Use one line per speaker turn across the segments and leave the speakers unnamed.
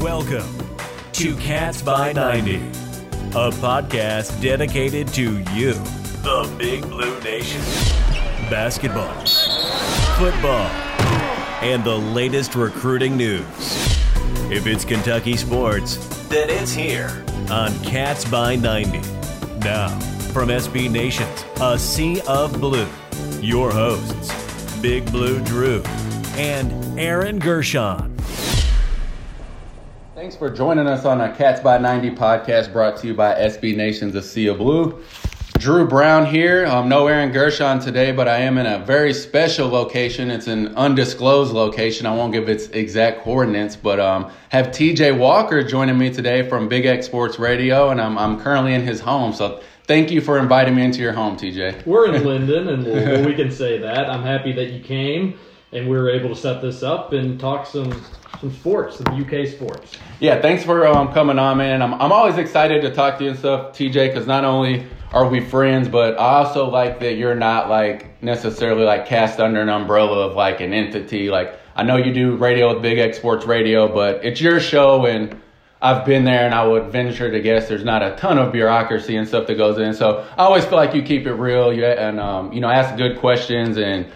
Welcome to Cats by 90, a podcast dedicated to you, the Big Blue Nation. Basketball, football, and the latest recruiting news. If it's Kentucky sports, then it's here on Cats by 90. Now, from SB Nations, a sea of blue, your hosts, Big Blue Drew and Aaron Gershon.
Thanks for joining us on a Cats by 90 podcast brought to you by SB Nations, of sea of blue. Drew Brown here. Um, no Aaron Gershon today, but I am in a very special location. It's an undisclosed location. I won't give its exact coordinates, but um, have TJ Walker joining me today from Big X Sports Radio, and I'm, I'm currently in his home. So thank you for inviting me into your home, TJ.
We're in Lyndon, and we can say that. I'm happy that you came, and we were able to set this up and talk some some sports, some UK sports.
Yeah, thanks for um, coming on, man. I'm, I'm always excited to talk to you and stuff, TJ, because not only are we friends, but I also like that you're not like necessarily like cast under an umbrella of like an entity. Like I know you do radio with Big X Sports Radio, but it's your show and I've been there and I would venture to guess there's not a ton of bureaucracy and stuff that goes in. So I always feel like you keep it real and um, you know ask good questions and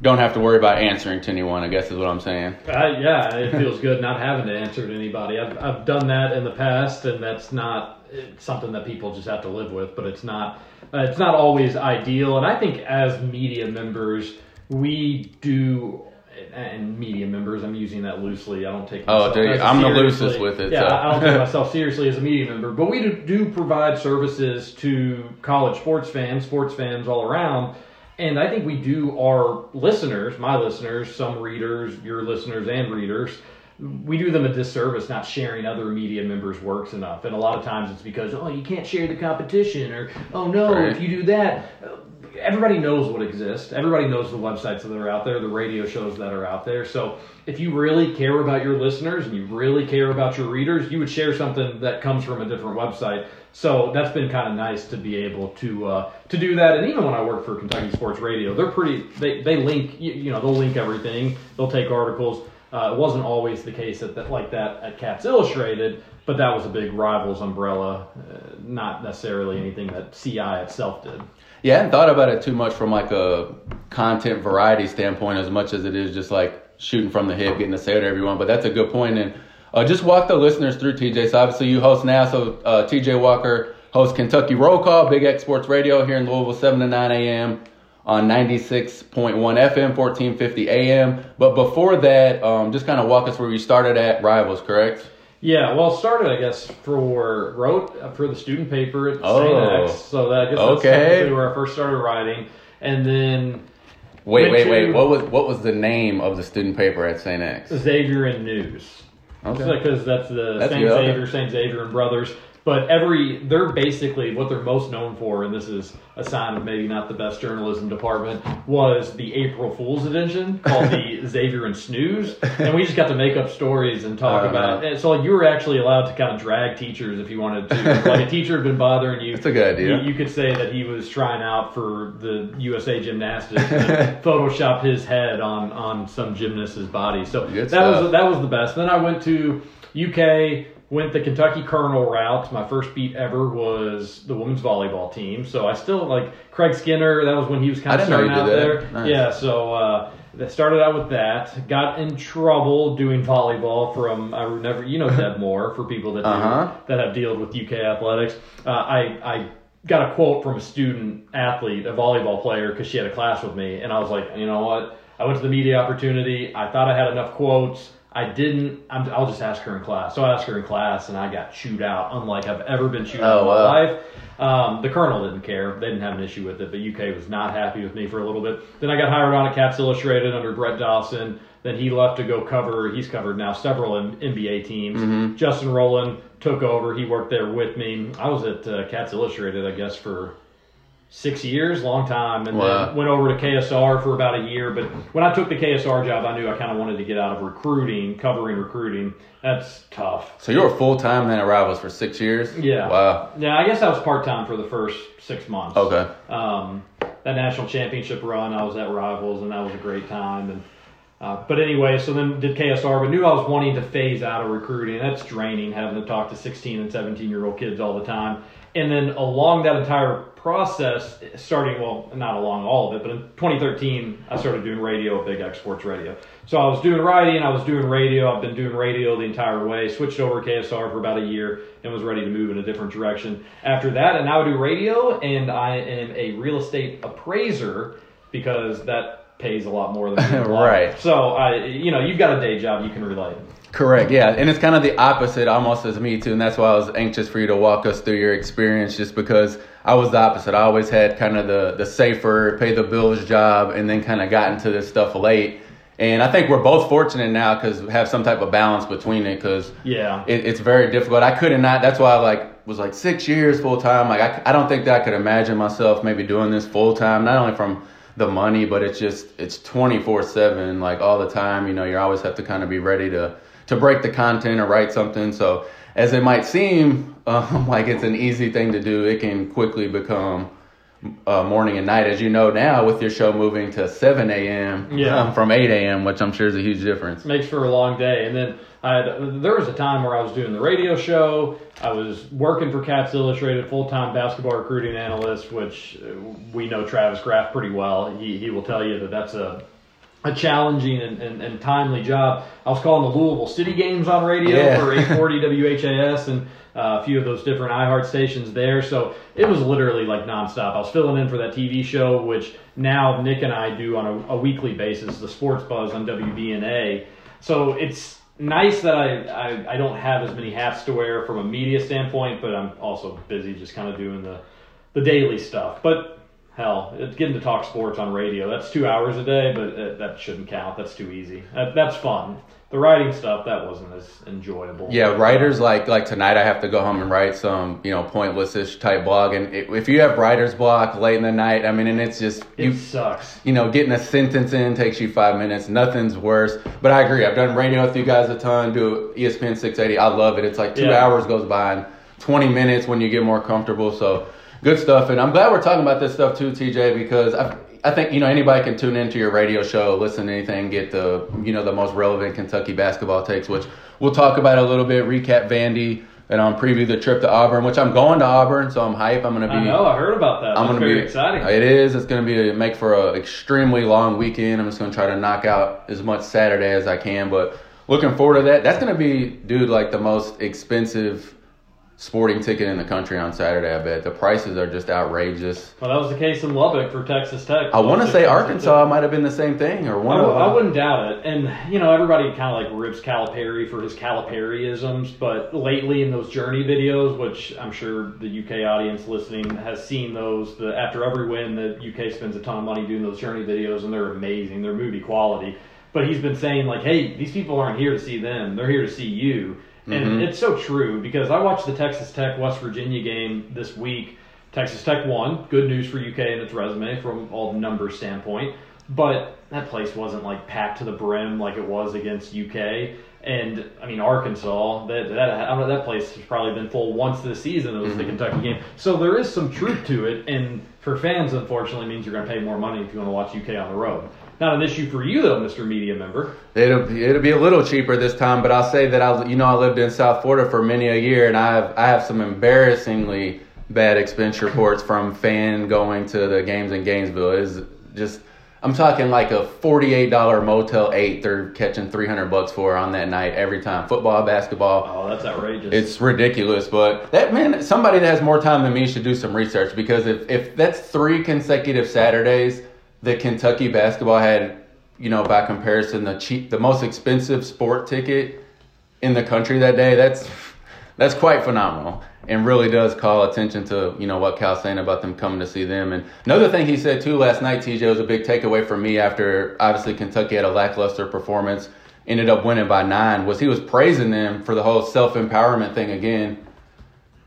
don't have to worry about answering to anyone. I guess is what I'm saying.
Uh, yeah, it feels good not having to answer to anybody. I've I've done that in the past, and that's not something that people just have to live with. But it's not uh, it's not always ideal. And I think as media members, we do. And media members, I'm using that loosely. I don't take.
Oh, dude, I'm the loosest with it.
Yeah,
so.
I don't take myself seriously as a media member, but we do, do provide services to college sports fans, sports fans all around and I think we do our listeners, my listeners, some readers, your listeners and readers, we do them a disservice not sharing other media members' works enough. And a lot of times it's because, oh, you can't share the competition, or oh no, right. if you do that, everybody knows what exists. Everybody knows the websites that are out there, the radio shows that are out there. So if you really care about your listeners and you really care about your readers, you would share something that comes from a different website so that's been kind of nice to be able to uh, to do that. And even when I work for Kentucky Sports Radio, they're pretty. They, they link you, you know they'll link everything. They'll take articles. Uh, it wasn't always the case at that, like that at Cats Illustrated, but that was a big rivals umbrella, uh, not necessarily anything that CI itself did.
Yeah, I hadn't thought about it too much from like a content variety standpoint, as much as it is just like shooting from the hip, getting to say to everyone. But that's a good point, and uh, just walk the listeners through TJ. So obviously you host now, so uh, TJ Walker hosts Kentucky Roll Call, Big X Sports Radio here in Louisville, 7 to 9 a.m. on 96.1 FM, 1450 AM. But before that, um, just kind of walk us where you started at Rivals, correct?
Yeah, well, started I guess for wrote uh, for the student paper at oh. St. X. So that I guess that's okay. where I first started writing, and then
wait, wait, wait. What was what was the name of the student paper at St. X?
Xavier and News. Okay. Because that's the that's St. Xavier, St. Xaverian Brothers. But every they're basically what they're most known for, and this is a sign of maybe not the best journalism department, was the April Fool's edition called the Xaverian Snooze, and we just got to make up stories and talk uh, about. it. so you were actually allowed to kind of drag teachers if you wanted to. like a teacher had been bothering you.
That's a good idea.
You, you could say that he was trying out for the USA Gymnastics, and Photoshop his head on on some gymnast's body. So good that stuff. was that was the best. Then I went to UK went the Kentucky Kernel route. My first beat ever was the women's volleyball team. So I still like Craig Skinner. That was when he was kind of starting out there. Nice. Yeah, so uh, started out with that. Got in trouble doing volleyball from I never you know Deb Moore for people that uh-huh. that have dealt with UK athletics. Uh, I I got a quote from a student athlete, a volleyball player, because she had a class with me, and I was like, you know what? I went to the media opportunity. I thought I had enough quotes. I didn't. i will just ask her in class. So I asked her in class, and I got chewed out, unlike I've ever been chewed out oh, in my life. Um, the Kernel didn't care; they didn't have an issue with it. But UK was not happy with me for a little bit. Then I got hired on at Cats Illustrated under Brett Dawson. Then he left to go cover. He's covered now several NBA teams. Mm-hmm. Justin Rowland took over. He worked there with me. I was at uh, Cats Illustrated, I guess, for six years, long time, and wow. then went over to KSR for about a year. But when I took the KSR job, I knew I kind of wanted to get out of recruiting, covering recruiting. That's tough.
So you were full time then at Rivals for six years.
Yeah.
Wow.
Yeah, I guess I was part time for the first six months.
Okay.
Um, that national championship run, I was at Rivals, and that was a great time. And Uh, but anyway, so then did KSR, but knew I was wanting to phase out of recruiting. That's draining having to talk to 16 and 17 year old kids all the time. And then along that entire process, starting, well, not along all of it, but in 2013, I started doing radio at Big X Sports Radio. So I was doing writing, I was doing radio, I've been doing radio the entire way, switched over to KSR for about a year and was ready to move in a different direction. After that, and now I do radio, and I am a real estate appraiser because that pays a lot more than
right.
So I, you know, you've got a day job, you can relate.
Correct. Yeah, and it's kind of the opposite almost as me too, and that's why I was anxious for you to walk us through your experience, just because I was the opposite. I always had kind of the the safer, pay the bills job, and then kind of got into this stuff late. And I think we're both fortunate now because we have some type of balance between it. Because
yeah,
it, it's very difficult. I couldn't not. That's why I like was like six years full time. Like I, I don't think that I could imagine myself maybe doing this full time. Not only from the money, but it's just it's twenty four seven, like all the time. You know, you always have to kind of be ready to to break the content or write something. So as it might seem um, like it's an easy thing to do, it can quickly become uh, morning and night. As you know now, with your show moving to 7 a.m.
Yeah.
Um, from 8 a.m., which I'm sure is a huge difference.
Makes for a long day. And then I had, there was a time where I was doing the radio show. I was working for Cats Illustrated, full time basketball recruiting analyst, which uh, we know Travis Graf pretty well. He, he will tell you that that's a a challenging and, and, and, timely job. I was calling the Louisville City games on radio yeah. for 840 WHAS and uh, a few of those different iHeart stations there. So it was literally like nonstop. I was filling in for that TV show, which now Nick and I do on a, a weekly basis, the Sports Buzz on WBNA. So it's nice that I, I, I don't have as many hats to wear from a media standpoint, but I'm also busy just kind of doing the the daily stuff. But hell, it's getting to talk sports on radio, that's two hours a day, but uh, that shouldn't count. That's too easy. That, that's fun. The writing stuff, that wasn't as enjoyable.
Yeah, writers like like tonight, I have to go home and write some you know pointless-ish type blog, and it, if you have writer's block late in the night, I mean, and it's just
you, it sucks.
You know, getting a sentence in takes you five minutes. Nothing's worse. But I agree. I've done radio with you guys a ton. Do ESPN 680. I love it. It's like two yeah. hours goes by in 20 minutes when you get more comfortable. So good stuff. And I'm glad we're talking about this stuff too, TJ, because I, I think you know anybody can tune into your radio show, listen to anything, get the you know the most relevant Kentucky basketball takes, which we'll talk about a little bit. Recap Vandy and on um, preview the trip to Auburn, which I'm going to Auburn, so I'm hype. I'm going to be. I
know. I heard about that. I'm going to be exciting.
It is. It's going to be a, make for an extremely long weekend. I'm just going to try to knock out as much Saturday as I can, but looking forward to that. That's going to be, dude, like the most expensive sporting ticket in the country on Saturday. I bet the prices are just outrageous.
Well, that was the case in Lubbock for Texas Tech.
I want to say Arkansas might have been the same thing, or one.
I,
of them.
I wouldn't doubt it. And you know, everybody kind of like rips Calipari for his Calipariisms, but lately in those Journey videos, which I'm sure the UK audience listening has seen those. The after every win, the UK spends a ton of money doing those Journey videos, and they're amazing. They're movie quality. But he's been saying like, hey, these people aren't here to see them; they're here to see you. And mm-hmm. it's so true because I watched the Texas Tech West Virginia game this week. Texas Tech won. Good news for UK and its resume from all the numbers standpoint. But that place wasn't like packed to the brim like it was against UK. And I mean Arkansas, that that I don't know, that place has probably been full once this season. It was mm-hmm. the Kentucky game, so there is some truth to it. And for fans, unfortunately, means you're going to pay more money if you want to watch UK on the road. Not an issue for you though, Mr. Media Member.
It'll it'll be a little cheaper this time, but I'll say that I you know I lived in South Florida for many a year, and I have I have some embarrassingly bad expense reports from fan going to the games in Gainesville. Is just I'm talking like a forty-eight dollar Motel Eight. They're catching three hundred bucks for on that night every time. Football, basketball.
Oh, that's outrageous.
It's ridiculous. But that man, somebody that has more time than me should do some research because if if that's three consecutive Saturdays that Kentucky basketball had, you know, by comparison, the cheap, the most expensive sport ticket in the country that day. That's that's quite phenomenal, and really does call attention to you know what Cal's saying about them coming to see them. And another thing he said too last night, TJ, was a big takeaway for me after obviously Kentucky had a lackluster performance, ended up winning by nine. Was he was praising them for the whole self empowerment thing again.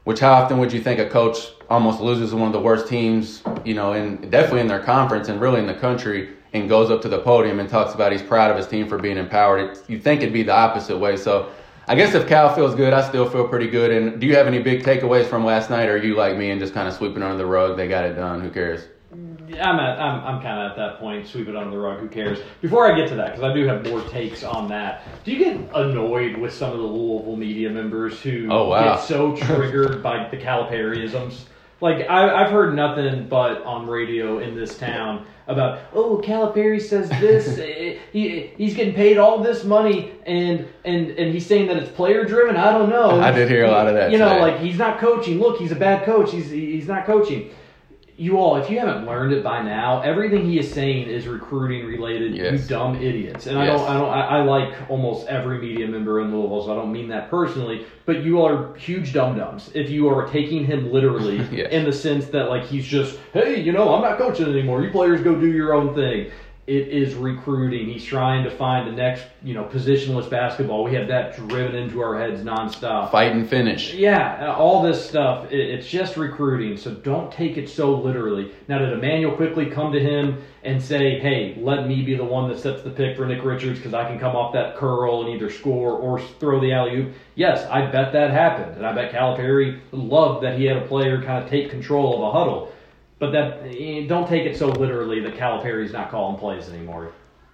Which how often would you think a coach almost loses one of the worst teams, you know, and definitely in their conference and really in the country, and goes up to the podium and talks about he's proud of his team for being empowered. It, you think it'd be the opposite way. So I guess if Cal feels good, I still feel pretty good. And do you have any big takeaways from last night, or are you like me and just kind of sweeping under the rug? They got it done. Who cares?
I'm at, I'm, I'm kind of at that point. Sweep it under the rug. Who cares? Before I get to that, because I do have more takes on that. Do you get annoyed with some of the Louisville media members who
oh, wow.
get so triggered by the Calipariisms? Like I, I've heard nothing but on radio in this town about oh Calipari says this eh, he he's getting paid all this money and and and he's saying that it's player driven. I don't know.
I did hear a lot of that.
You know,
today.
like he's not coaching. Look, he's a bad coach. He's he's not coaching you all, if you haven't learned it by now, everything he is saying is recruiting related. Yes. You dumb idiots. And yes. I don't, I don't, I, I, like almost every media member in Louisville, so I don't mean that personally. But you are huge dum dums if you are taking him literally yes. in the sense that like he's just, hey, you know, I'm not coaching anymore. You players go do your own thing it is recruiting. He's trying to find the next, you know, positionless basketball. We have that driven into our heads nonstop.
Fight and finish.
Yeah, uh, all this stuff. it's just recruiting. So don't take it so literally. Now, did Immanuel Quickley come to him and say, "Hey, let me be the one that sets the pick for Nick Richards because I can come off that curl and either score or throw the alley oop"? Yes, I bet that happened, and I bet Calipari loved that he had a player kind of take control of a huddle. But that eh, don't take it so literally that Calipari's not calling plays anymore.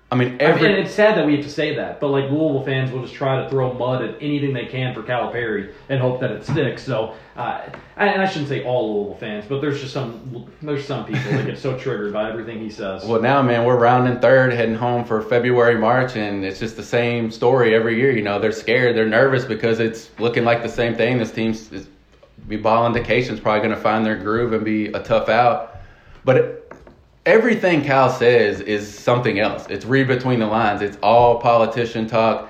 I mean, every...
I mean, it's sad that we have to say that, but like Louisville fans will just try to throw mud at anything they can for Calipari and hope that it sticks. So, uh, and I shouldn't say all Louisville fans, but there's just some there's some people that get so triggered by everything he says.
Well, now, man, we're rounding third, heading home for February, March, and it's just the same story every year. You know, they're scared, they're nervous because it's looking like the same thing. This team's be ball indication's probably going to find their groove and be a tough out. But everything Cal says is something else. It's read between the lines. It's all politician talk.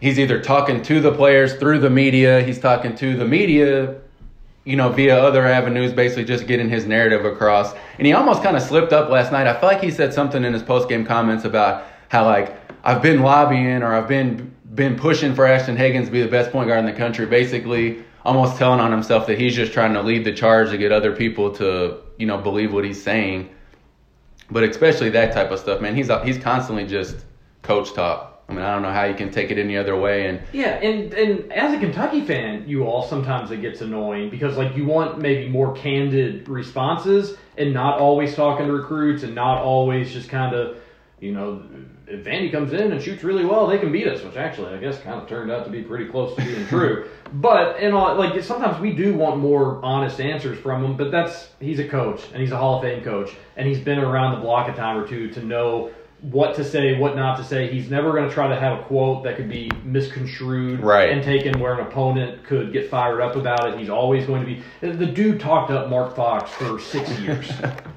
He's either talking to the players through the media, he's talking to the media, you know, via other avenues, basically just getting his narrative across. And he almost kind of slipped up last night. I feel like he said something in his post game comments about how like I've been lobbying or I've been been pushing for Ashton Hagans to be the best point guard in the country. Basically, almost telling on himself that he's just trying to lead the charge to get other people to you know believe what he's saying. But especially that type of stuff, man. He's he's constantly just coach talk. I mean, I don't know how you can take it any other way. And
yeah, and and as a Kentucky fan, you all sometimes it gets annoying because like you want maybe more candid responses and not always talking to recruits and not always just kind of you know if Vandy comes in and shoots really well, they can beat us, which actually I guess kind of turned out to be pretty close to being true. But in all, like sometimes we do want more honest answers from him. But that's he's a coach and he's a Hall of Fame coach and he's been around the block a time or two to know what to say, what not to say. He's never going to try to have a quote that could be misconstrued
right.
and taken where an opponent could get fired up about it. He's always going to be the dude talked up Mark Fox for six years.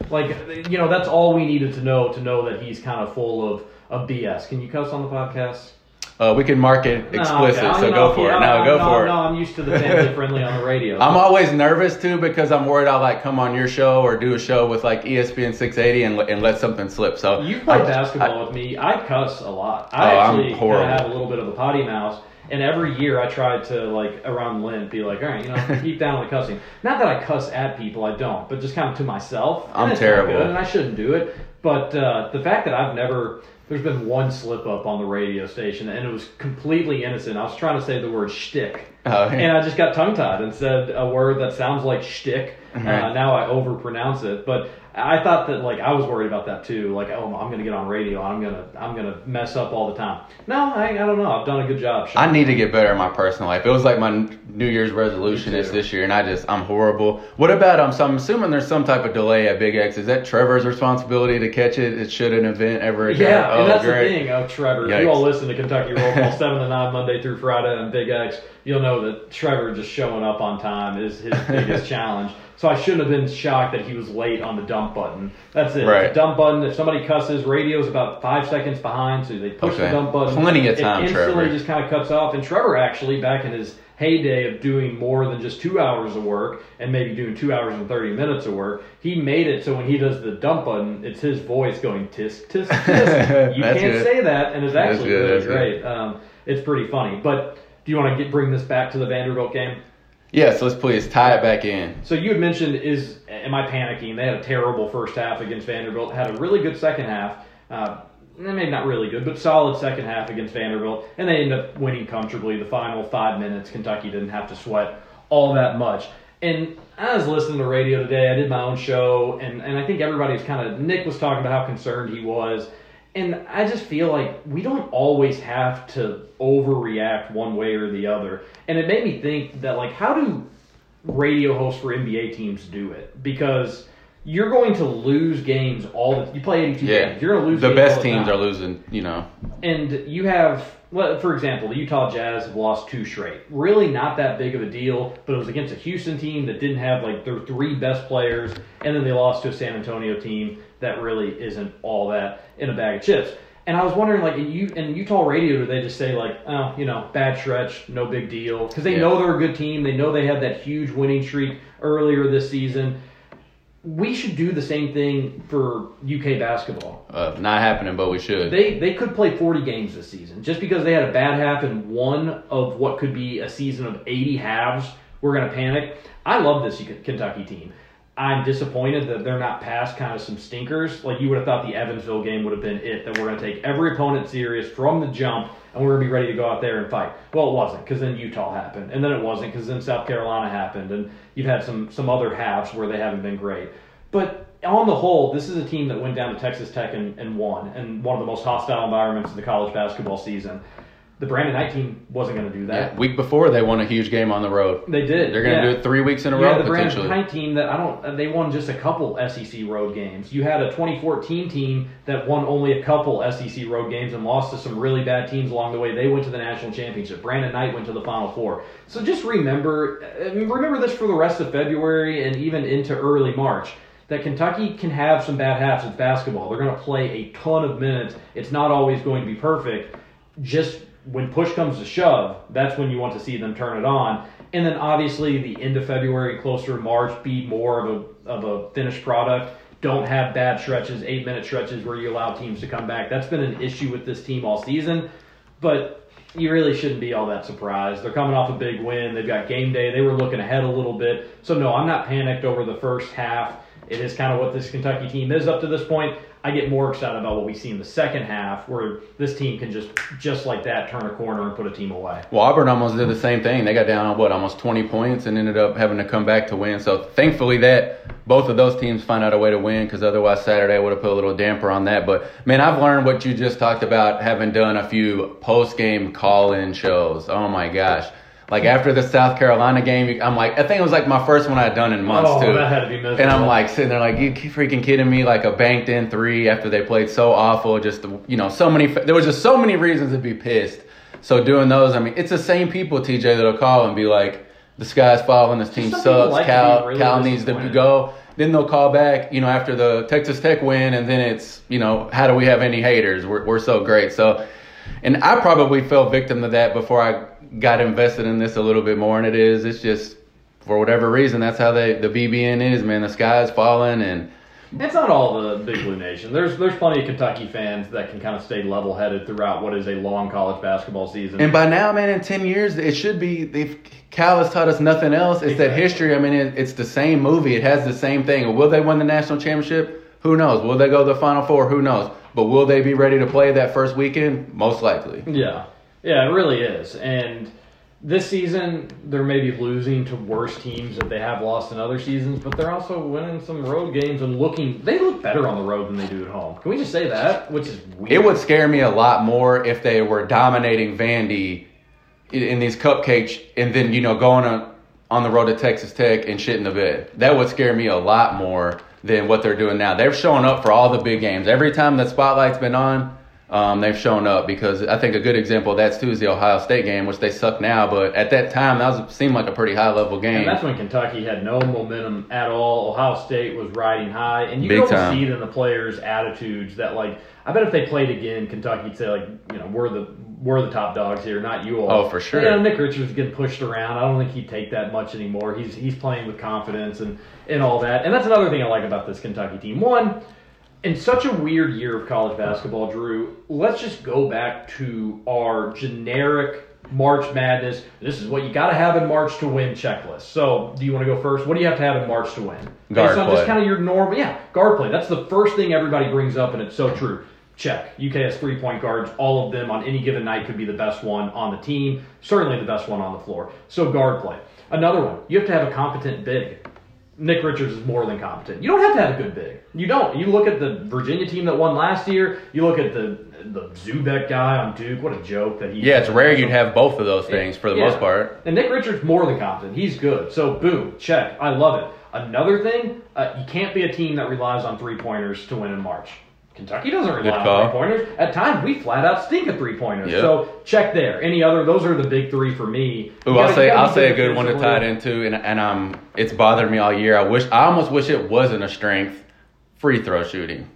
like you know, that's all we needed to know to know that he's kind of full of of BS. Can you cuss on the podcast?
Uh, we can mark it explicit, no, okay. so go for it. No, go
no,
for it.
No, I'm used to the family friendly on the radio.
I'm always nervous too because I'm worried I'll like come on your show or do a show with like ESPN 680 and, and let something slip. So
you play basketball I, with me. I cuss a lot. I oh, actually have a little bit of a potty mouth. And every year I try to like around Lent be like, all right, you know, keep down the cussing. Not that I cuss at people, I don't, but just kind of to myself.
I'm terrible,
and I shouldn't do it. But uh, the fact that I've never there's been one slip up on the radio station, and it was completely innocent. I was trying to say the word shtick, oh, yeah. and I just got tongue tied and said a word that sounds like shtick. Right. Uh, now I overpronounce it, but I thought that like I was worried about that too. Like, oh, I'm gonna get on radio. I'm gonna I'm gonna mess up all the time. No, I, I don't know. I've done a good job.
I need to get better in my personal life. It was like my New Year's resolution is this year, and I just I'm horrible. What about um? So I'm assuming there's some type of delay at Big X. Is that Trevor's responsibility to catch it? It should an event ever
occur? Yeah, oh, and that's great. the thing. Oh, Trevor, Yikes. you all listen to Kentucky Roll Call seven to nine Monday through Friday on Big X. You'll know that Trevor just showing up on time is his biggest challenge. So I shouldn't have been shocked that he was late on the dump button. That's it.
Right.
The dump button. If somebody cusses, radio's about five seconds behind, so they push okay. the dump button.
Plenty of time.
It instantly
Trevor.
just kind of cuts off. And Trevor actually, back in his heyday of doing more than just two hours of work and maybe doing two hours and 30 minutes of work, he made it so when he does the dump button, it's his voice going tisk, tisk, tisk. you can't good. say that, and it's actually really great. Um, it's pretty funny. But do you want to get, bring this back to the Vanderbilt game?
Yes, let's please tie it back in.
So you had mentioned is am I panicking? They had a terrible first half against Vanderbilt. Had a really good second half. Uh, maybe not really good, but solid second half against Vanderbilt, and they ended up winning comfortably. The final five minutes, Kentucky didn't have to sweat all that much. And I was listening to radio today. I did my own show, and, and I think everybody was kind of, Nick was talking about how concerned he was. And I just feel like we don't always have to overreact one way or the other. And it made me think that, like, how do radio hosts for NBA teams do it? Because you're going to lose games all the you play 82 yeah. games. You're going to lose
the best teams are losing, you know.
And you have well, for example, the Utah Jazz have lost two straight. Really not that big of a deal, but it was against a Houston team that didn't have like their three best players, and then they lost to a San Antonio team that really isn't all that in a bag of chips. And I was wondering, like, in, U- in Utah radio, do they just say, like, oh, you know, bad stretch, no big deal? Because they yeah. know they're a good team. They know they had that huge winning streak earlier this season we should do the same thing for UK basketball.
Uh, not happening, but we should.
They they could play 40 games this season just because they had a bad half in one of what could be a season of 80 halves. We're gonna panic. I love this Kentucky team. I'm disappointed that they're not past kind of some stinkers. Like you would have thought the Evansville game would have been it. That we're going to take every opponent serious from the jump, and we're going to be ready to go out there and fight. Well, it wasn't because then Utah happened, and then it wasn't because then South Carolina happened, and you've had some some other halves where they haven't been great. But on the whole, this is a team that went down to Texas Tech and, and won, and one of the most hostile environments of the college basketball season the Brandon Knight team wasn't going to do that.
Yeah, week before they won a huge game on the road.
They did.
They're going
to
yeah. do it three weeks in a
you
row.
Had the Brandon Knight team that I don't. They won just a couple SEC road games. You had a 2014 team that won only a couple SEC road games and lost to some really bad teams along the way. They went to the national championship. Brandon Knight went to the Final Four. So just remember, uh, remember this for the rest of February and even into early March that Kentucky can have some bad halves in basketball. They're going to play a ton of minutes. It's not always going to be perfect. Just when push comes to shove, that's when you want to see them turn it on. And then obviously the end of February, closer to March, be more of a of a finished product. Don't have bad stretches, eight minute stretches where you allow teams to come back. That's been an issue with this team all season. But you really shouldn't be all that surprised. They're coming off a big win. They've got game day. They were looking ahead a little bit. So no, I'm not panicked over the first half. It is kind of what this Kentucky team is up to this point. I get more excited about what we see in the second half, where this team can just just like that turn a corner and put a team away.
Well, Auburn almost did the same thing. They got down on what almost 20 points and ended up having to come back to win. So thankfully that both of those teams find out a way to win because otherwise Saturday would have put a little damper on that. But man, I've learned what you just talked about, having done a few post game call in shows. Oh my gosh like after the South Carolina game, I'm like, I think it was like my first one I'd done in months
oh,
too.
that had to be miserable.
And I'm like sitting there like, you freaking kidding me? Like a banked in three after they played so awful. Just you know, so many. There was just so many reasons to be pissed. So doing those, I mean, it's the same people, TJ, that'll call and be like, the sky's falling, this team sucks, like Cal, really Cal needs to go. Then they'll call back, you know, after the Texas Tech win, and then it's, you know, how do we have any haters? We're, we're so great. So, and I probably fell victim to that before I got invested in this a little bit more, and it is. It's just for whatever reason that's how they the BBN is. Man, the sky is falling, and
it's not all the Big Blue Nation. There's there's plenty of Kentucky fans that can kind of stay level headed throughout what is a long college basketball season.
And by now, man, in ten years, it should be. If Cal has taught us nothing else, it's exactly. that history. I mean, it, it's the same movie. It has the same thing. Will they win the national championship? Who knows? Will they go to the Final Four? Who knows? But will they be ready to play that first weekend? Most likely.
Yeah, yeah, it really is, and this season they're maybe losing to worse teams that they have lost in other seasons, but they're also winning some road games and looking. They look better on the road than they do at home. Can we just say that? Which is weird.
It would scare me a lot more if they were dominating Vandy in these cupcakes and then you know going on on the road to Texas Tech and shit in the bed. That would scare me a lot more than what they're doing now. They're showing up for all the big games. Every time the spotlight's been on, um, they've shown up because I think a good example of that's too is the Ohio State game, which they suck now, but at that time that was seemed like a pretty high level game.
And that's when Kentucky had no momentum at all. Ohio State was riding high, and you Big can see it in the players' attitudes that like I bet if they played again, Kentucky'd say like you know we're the we're the top dogs here, not you all.
Oh, for sure.
You know, Nick Richards getting pushed around. I don't think he'd take that much anymore. He's he's playing with confidence and and all that. And that's another thing I like about this Kentucky team. One in such a weird year of college basketball, Drew, let's just go back to our generic March Madness. This is what you got to have in March to win checklist. So, do you want to go first? What do you have to have in March to win?
Guard play.
Just kind of your normal, yeah, guard play. That's the first thing everybody brings up, and it's so true. Check. UK has three point guards. All of them on any given night could be the best one on the team. Certainly the best one on the floor. So guard play. Another one, you have to have a competent big. Nick Richards is more than competent. You don't have to have a good big. You don't. You look at the Virginia team that won last year. You look at the the Zoubek guy on Duke. What a joke that he.
Yeah, it's rare you'd have both of those things for the yeah. most part.
And Nick Richards more than competent. He's good. So boom, check. I love it. Another thing, uh, you can't be a team that relies on three pointers to win in March. Kentucky doesn't rely on three pointers. At times, we flat out stink at three pointers. Yep. So check there. Any other? Those are the big three for me.
Ooh, I'll say I'll say a good one to tie it into, and and um, it's bothered me all year. I wish I almost wish it wasn't a strength. Free throw shooting.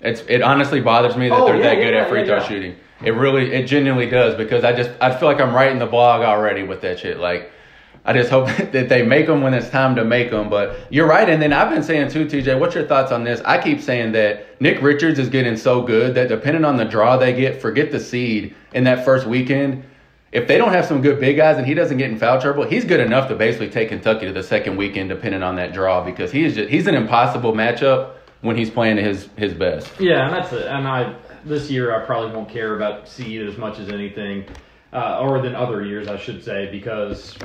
It's it honestly bothers me that oh, they're yeah, that good yeah, at free throw shooting. It really, it genuinely does because I just I feel like I'm writing the blog already with that shit. Like I just hope that they make them when it's time to make them. But you're right. And then I've been saying too, TJ, what's your thoughts on this? I keep saying that Nick Richards is getting so good that depending on the draw they get, forget the seed in that first weekend. If they don't have some good big guys and he doesn't get in foul trouble, he's good enough to basically take Kentucky to the second weekend, depending on that draw, because he is just he's an impossible matchup when he's playing his his best.
Yeah, and that's it. And I this year I probably won't care about seed as much as anything, uh, or than other years I should say, because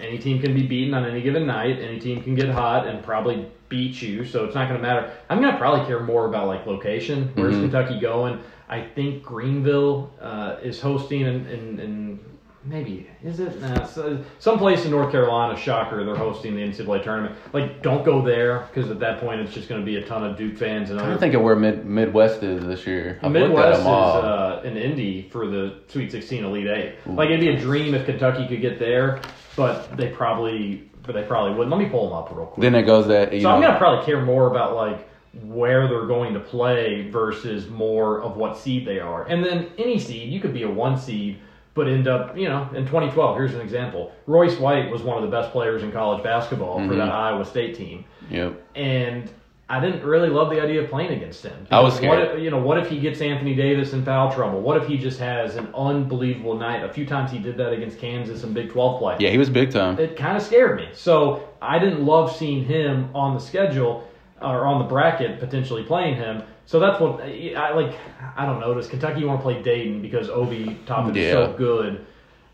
any team can be beaten on any given night. Any team can get hot and probably beat you, so it's not going to matter. I'm going to probably care more about like location. Where's mm-hmm. Kentucky going? I think Greenville uh, is hosting in, in, in maybe is it nah, so, someplace in North Carolina? Shocker, they're hosting the NCAA tournament. Like, don't go there because at that point it's just going to be a ton of Duke fans. And
I'm of where Mid- Midwest is this year.
I've Midwest is uh, in Indy for the Sweet 16 Elite Eight. Ooh. Like, it'd be a dream if Kentucky could get there, but they probably, but they probably wouldn't. Let me pull them up real quick.
Then it goes that.
so know, I'm gonna probably care more about like where they're going to play versus more of what seed they are. And then any seed, you could be a one seed but end up, you know, in 2012, here's an example. Royce White was one of the best players in college basketball mm-hmm. for that Iowa State team.
Yep.
And I didn't really love the idea of playing against him.
I was scared.
What if, you know, what if he gets Anthony Davis in foul trouble? What if he just has an unbelievable night? A few times he did that against Kansas in Big 12 play.
Yeah, he was big time.
It kind of scared me. So I didn't love seeing him on the schedule or on the bracket potentially playing him. So that's what I like. I don't know. Does Kentucky want to play Dayton because Obi Toppin yeah. is so good?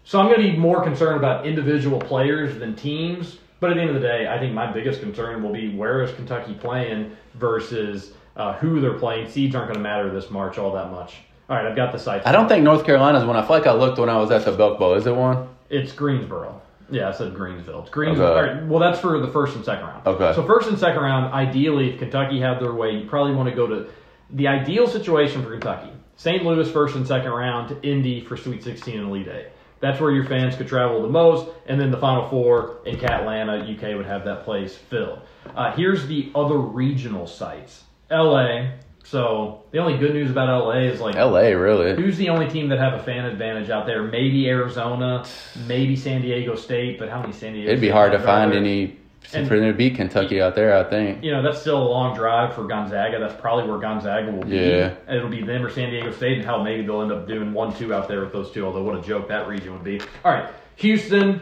So I'm going to be more concerned about individual players than teams. But at the end of the day, I think my biggest concern will be where is Kentucky playing versus uh, who they're playing. Seeds aren't going to matter this March all that much. All right, I've got the site.
I don't think North Carolina's one. I feel like I looked when I was at the Belk Bowl. Is it one?
It's Greensboro. Yeah, I said Greensville. It's Greensville. Okay. Right, well, that's for the first and second round.
Okay.
So first and second round, ideally, if Kentucky had their way, you probably want to go to the ideal situation for Kentucky. St. Louis first and second round to Indy for Sweet 16 and Elite Eight. That's where your fans could travel the most, and then the Final Four in Catlanta, UK would have that place filled. Uh, here's the other regional sites: LA. So the only good news about LA is like
LA, really.
Who's the only team that have a fan advantage out there? Maybe Arizona, maybe San Diego State, but how many San Diego?
It'd be hard to find any and for them to beat Kentucky out there, I think.
You know, that's still a long drive for Gonzaga. That's probably where Gonzaga will be.
Yeah.
It'll be them or San Diego State, and hell, maybe they'll end up doing one two out there with those two. Although, what a joke that region would be. All right, Houston.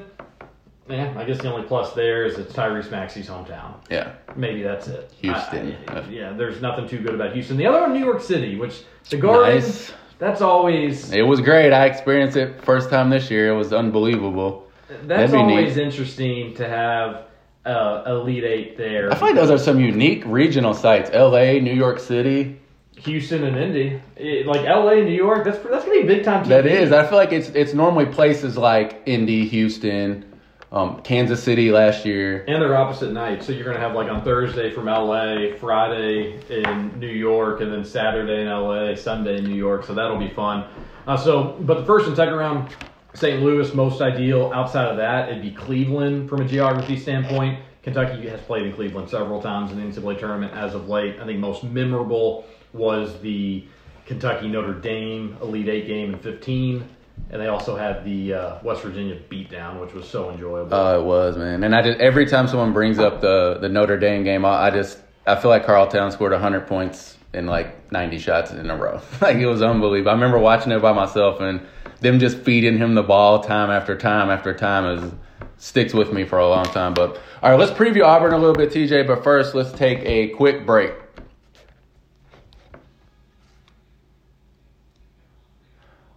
Yeah, I guess the only plus there is it's Tyrese Maxey's hometown.
Yeah.
Maybe that's it.
Houston.
I, I, yeah, there's nothing too good about Houston. The other one, New York City, which the Garden. Nice. That's always.
It was great. I experienced it first time this year. It was unbelievable.
That's always neat. interesting to have uh, Elite Eight there.
I find those are some unique regional sites. L.A., New York City.
Houston and Indy, it, like L.A., New York, that's that's gonna be big time. TV.
That is. I feel like it's it's normally places like Indy, Houston, um, Kansas City last year,
and they're opposite nights. So you're gonna have like on Thursday from L.A., Friday in New York, and then Saturday in L.A., Sunday in New York. So that'll be fun. Uh, so, but the first and second round St. Louis, most ideal. Outside of that, it'd be Cleveland from a geography standpoint. Kentucky has played in Cleveland several times in the NCAA tournament as of late. I think most memorable was the Kentucky Notre Dame Elite Eight game in 15. And they also had the uh, West Virginia beatdown, which was so enjoyable.
Oh, it was, man. And I just every time someone brings up the the Notre Dame game, I, I just I feel like Karl Towns scored 100 points in like 90 shots in a row. like it was unbelievable. I remember watching it by myself and them just feeding him the ball time after time after time is sticks with me for a long time. But all right, let's preview Auburn a little bit, TJ. But first, let's take a quick break.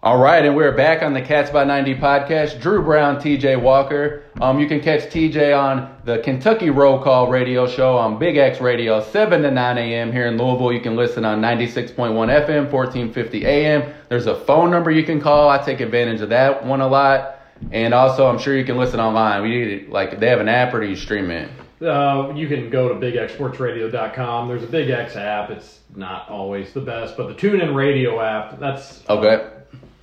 All right, and we're back on the Cats by 90 podcast. Drew Brown, TJ Walker. Um, you can catch TJ on the Kentucky Roll Call radio show on Big X Radio, 7 to 9 a.m. here in Louisville. You can listen on 96.1 FM, 1450 a.m. There's a phone number you can call. I take advantage of that one a lot. And also, I'm sure you can listen online. We need like they have an app, or do you stream it?
Uh, you can go to bigxsportsradio.com. There's a Big X app. It's not always the best, but the TuneIn Radio app, that's
okay.
Uh,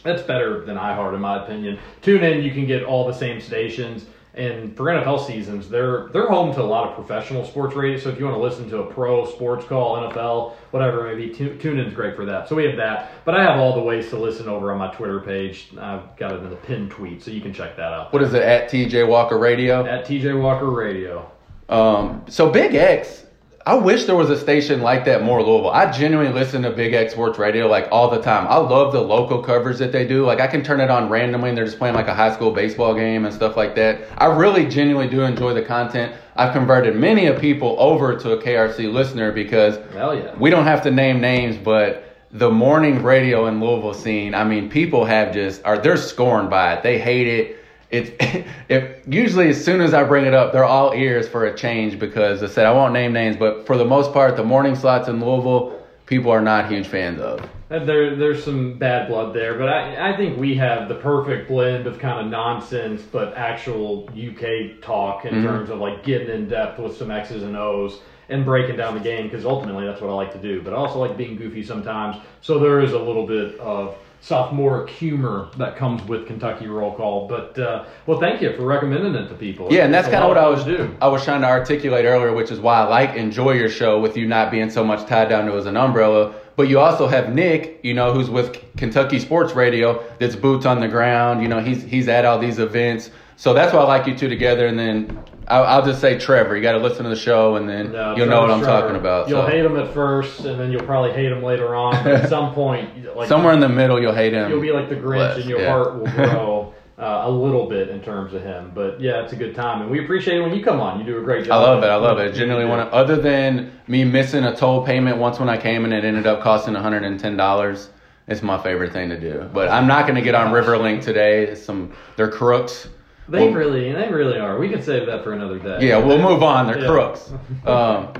that's better than iHeart in my opinion. Tune in, you can get all the same stations. And for NFL seasons, they're they're home to a lot of professional sports radio. So if you want to listen to a pro sports call, NFL, whatever it maybe, tune is great for that. So we have that. But I have all the ways to listen over on my Twitter page. I've got it in the pinned tweet, so you can check that out.
What is it at TJ Walker Radio?
At TJ Walker Radio.
Um, so Big X, I wish there was a station like that more Louisville. I genuinely listen to Big X Sports Radio like all the time. I love the local coverage that they do. Like I can turn it on randomly and they're just playing like a high school baseball game and stuff like that. I really genuinely do enjoy the content. I've converted many of people over to a KRC listener because
yeah.
we don't have to name names, but the morning radio in Louisville scene, I mean, people have just are they're scorned by it. They hate it it's if usually as soon as I bring it up, they're all ears for a change because I said I won't name names, but for the most part, the morning slots in Louisville, people are not huge fans of.
There, there's some bad blood there, but I, I think we have the perfect blend of kind of nonsense, but actual UK talk in mm-hmm. terms of like getting in depth with some X's and O's and breaking down the game because ultimately that's what I like to do. But I also like being goofy sometimes, so there is a little bit of sophomoric humor that comes with Kentucky roll call. But uh, well, thank you for recommending it to people.
Yeah, and that's kind of what I was do. I was trying to articulate earlier, which is why I like enjoy your show with you not being so much tied down to as an umbrella. But you also have Nick, you know, who's with Kentucky Sports Radio, that's boots on the ground. You know, he's he's at all these events. So that's why I like you two together. And then I'll, I'll just say Trevor. You got to listen to the show, and then no, you'll know what I'm Trevor. talking about.
You'll so. hate him at first, and then you'll probably hate him later on. at some point,
like somewhere in the middle, you'll hate him.
You'll be like the Grinch, less, and your yeah. heart will grow. Uh, a little bit in terms of him. But yeah, it's a good time, and we appreciate it when you come on. You do a great job.
I love it. I love it. Genuinely want to. Other than me missing a toll payment once when I came and it ended up costing one hundred and ten dollars. It's my favorite thing to do. But I'm not going to get on Riverlink today. Some they're crooks.
They well, really, they really are. We can save that for another day.
Yeah, we'll move on. They're yeah. crooks. Um,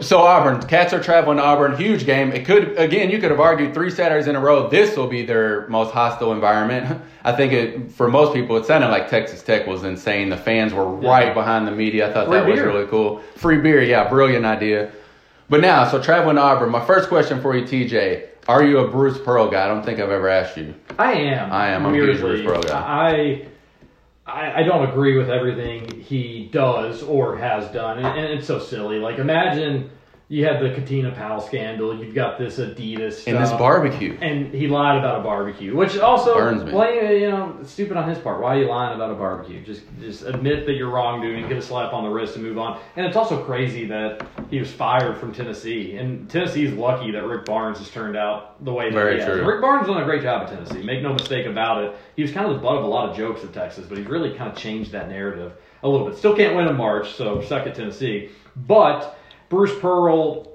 so Auburn, Cats are traveling to Auburn. Huge game. It could again. You could have argued three Saturdays in a row. This will be their most hostile environment. I think it for most people. It sounded like Texas Tech was insane. The fans were right behind the media. I thought Free that beer. was really cool. Free beer, yeah, brilliant idea. But now, so traveling to Auburn. My first question for you, TJ. Are you a Bruce Pearl guy? I don't think I've ever asked you.
I am.
I am. I'm a huge Bruce Pearl guy.
I I, I don't agree with everything he does or has done, and, and it's so silly. Like imagine you had the Katina Powell scandal. You've got this Adidas stuff,
and this barbecue,
and he lied about a barbecue, which also burns me. Blame, you know, stupid on his part. Why are you lying about a barbecue? Just just admit that you're wrongdoing, get a slap on the wrist, and move on. And it's also crazy that he was fired from Tennessee, and Tennessee's lucky that Rick Barnes has turned out the way that Very he has. True. Rick Barnes done a great job at Tennessee. Make no mistake about it. He was kind of the butt of a lot of jokes at Texas, but he's really kind of changed that narrative a little bit. Still can't win in March, so suck at Tennessee, but. Bruce Pearl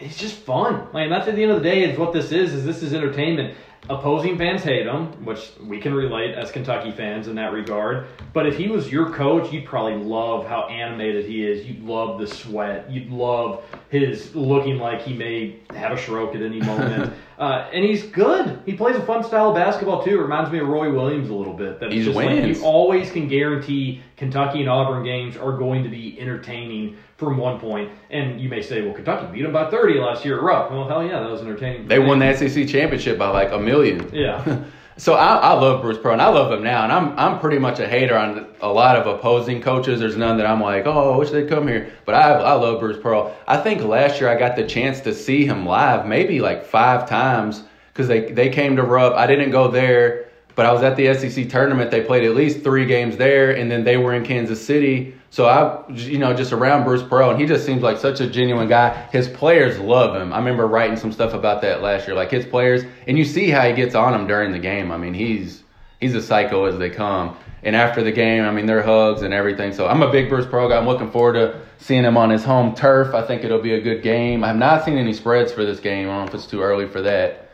it's just fun. Like that's at the end of the day is what this is. Is this is entertainment. Opposing fans hate him, which we can relate as Kentucky fans in that regard. But if he was your coach, you'd probably love how animated he is. You'd love the sweat. You'd love his looking like he may have a stroke at any moment. uh, and he's good. He plays a fun style of basketball too. It reminds me of Roy Williams a little bit.
That he's just wins.
like you always can guarantee Kentucky and Auburn games are going to be entertaining from one point. And you may say, well, Kentucky beat them by 30 last year at Rupp. Well, hell yeah, that was entertaining.
They won the SEC championship by like a million.
Yeah.
so I, I love Bruce Pearl, and I love him now. And I'm I'm pretty much a hater on a lot of opposing coaches. There's none that I'm like, oh, I wish they'd come here. But I I love Bruce Pearl. I think last year I got the chance to see him live, maybe like five times, because they they came to Rupp. I didn't go there. But I was at the SEC tournament. They played at least three games there, and then they were in Kansas City. So I, you know, just around Bruce Pearl, and he just seems like such a genuine guy. His players love him. I remember writing some stuff about that last year. Like his players, and you see how he gets on them during the game. I mean, he's he's a psycho as they come. And after the game, I mean, their hugs and everything. So I'm a big Bruce Pearl guy. I'm looking forward to seeing him on his home turf. I think it'll be a good game. I have not seen any spreads for this game. I don't know if it's too early for that.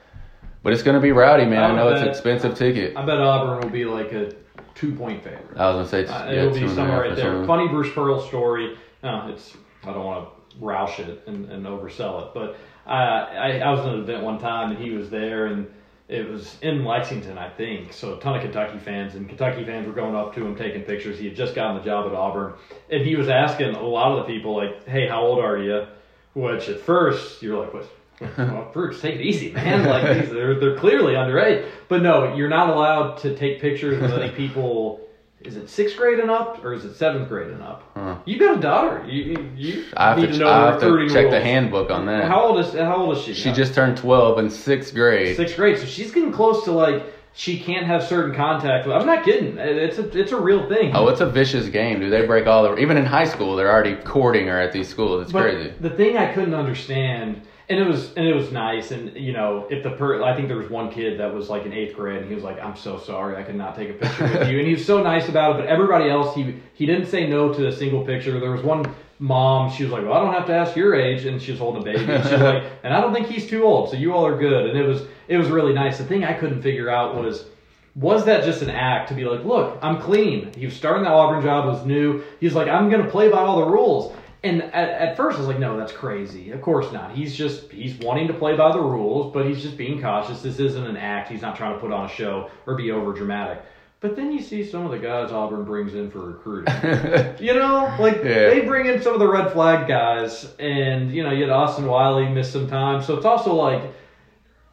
But it's going to be rowdy, man. I, I know bet, it's an expensive ticket.
I bet Auburn will be like a two point favorite.
I was going to say
uh, it'll be somewhere right there. Funny Bruce Pearl story. No, it's I don't want to roush it and, and oversell it, but I, I was at an event one time and he was there and it was in Lexington, I think. So a ton of Kentucky fans and Kentucky fans were going up to him taking pictures. He had just gotten the job at Auburn, and he was asking a lot of the people like, "Hey, how old are you?" Which at first you're like, "What?" well, Bruce, take it easy, man. Like these, they're they're clearly underage. But no, you're not allowed to take pictures with any people is it sixth grade and up or is it seventh grade and up? Huh. You got a daughter. You you
I have need to, to know I have to check rules. the handbook on that.
How old is how old is she?
She just turned twelve in sixth grade.
Sixth grade, so she's getting close to like she can't have certain contact. I'm not kidding. It's a it's a real thing.
Oh, it's a vicious game, dude. They break all the even in high school. They're already courting her at these schools. It's
but
crazy.
The thing I couldn't understand and it was and it was nice. And you know if the per I think there was one kid that was like in eighth grade and he was like I'm so sorry. I could not take a picture with you. And he was so nice about it but everybody else he he didn't say no to a single picture. There was one mom she was like well I don't have to ask your age. And she was holding a baby. And she was like and I don't think he's too old so you all are good. And it was it was really nice. The thing I couldn't figure out was was that just an act to be like look I'm clean. He was starting that Auburn job was new. He's like I'm gonna play by all the rules and at, at, first I was like, no, that's crazy. Of course not. He's just he's wanting to play by the rules, but he's just being cautious. This isn't an act. He's not trying to put on a show or be over dramatic. But then you see some of the guys Auburn brings in for recruiting. you know, like yeah. they bring in some of the red flag guys, and you know, you had Austin Wiley miss some time. So it's also like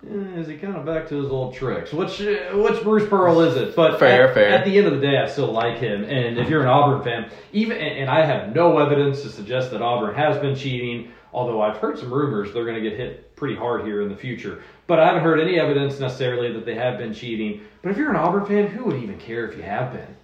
is he kind of back to his old tricks? Which which Bruce Pearl is it? But
fair,
at,
fair.
At the end of the day, I still like him. And if you're an Auburn fan, even and I have no evidence to suggest that Auburn has been cheating. Although I've heard some rumors they're going to get hit pretty hard here in the future. But I haven't heard any evidence necessarily that they have been cheating. But if you're an Auburn fan, who would even care if you have been?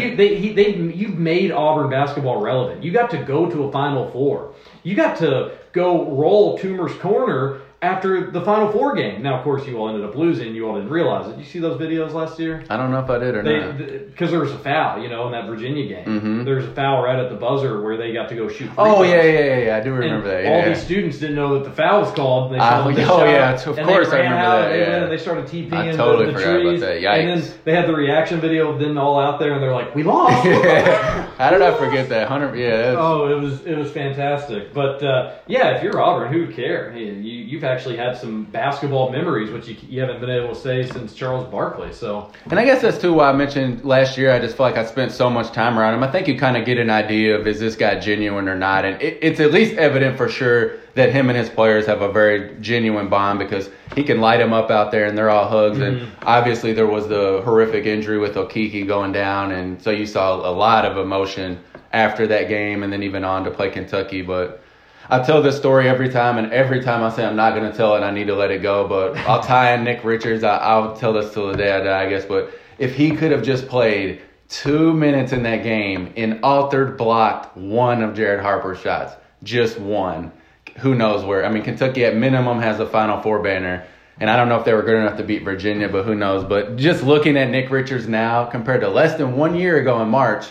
you, they, he, they, you've made Auburn basketball relevant. You got to go to a Final Four. You got to go roll Toomer's corner after the Final Four game. Now, of course, you all ended up losing. You all didn't realize it. You see those videos last year?
I don't know if I did or
they,
not.
Because there was a foul, you know, in that Virginia game. Mm-hmm. There was a foul right at the buzzer where they got to go shoot.
oh yeah, yeah, yeah, yeah, I do remember
and
that. Yeah,
all
yeah.
these students didn't know that the foul was called.
They uh, oh shot, yeah, of course I remember that.
And
yeah.
they, they started TPing
I totally
the, the
forgot
trees.
About that. Yikes.
And then they had the reaction video of them all out there, and they're like, "We lost."
How did I forget that? Hundred, yeah.
Oh, it was it was fantastic. But uh, yeah, if you're Auburn, who would care? Hey, you you've actually had some basketball memories, which you, you haven't been able to say since Charles Barkley. So,
and I guess that's too why I mentioned last year. I just feel like I spent so much time around him. I think you kind of get an idea of is this guy genuine or not, and it, it's at least evident for sure that him and his players have a very genuine bond because he can light them up out there and they're all hugs. Mm-hmm. And obviously there was the horrific injury with Okeke going down, and so you saw a lot of emotion after that game, and then even on to play Kentucky, but. I tell this story every time, and every time I say I'm not to tell it, I need to let it go. But I'll tie in Nick Richards. I, will tell this till the day I die, I guess. But if he could have just played two minutes in that game and altered blocked one of Jared Harper's shots, just one, who knows where? I mean, Kentucky at minimum has a Final Four banner. And I don't know if they were good enough to beat Virginia, but who knows? But just looking at Nick Richards now compared to less than one year ago in March,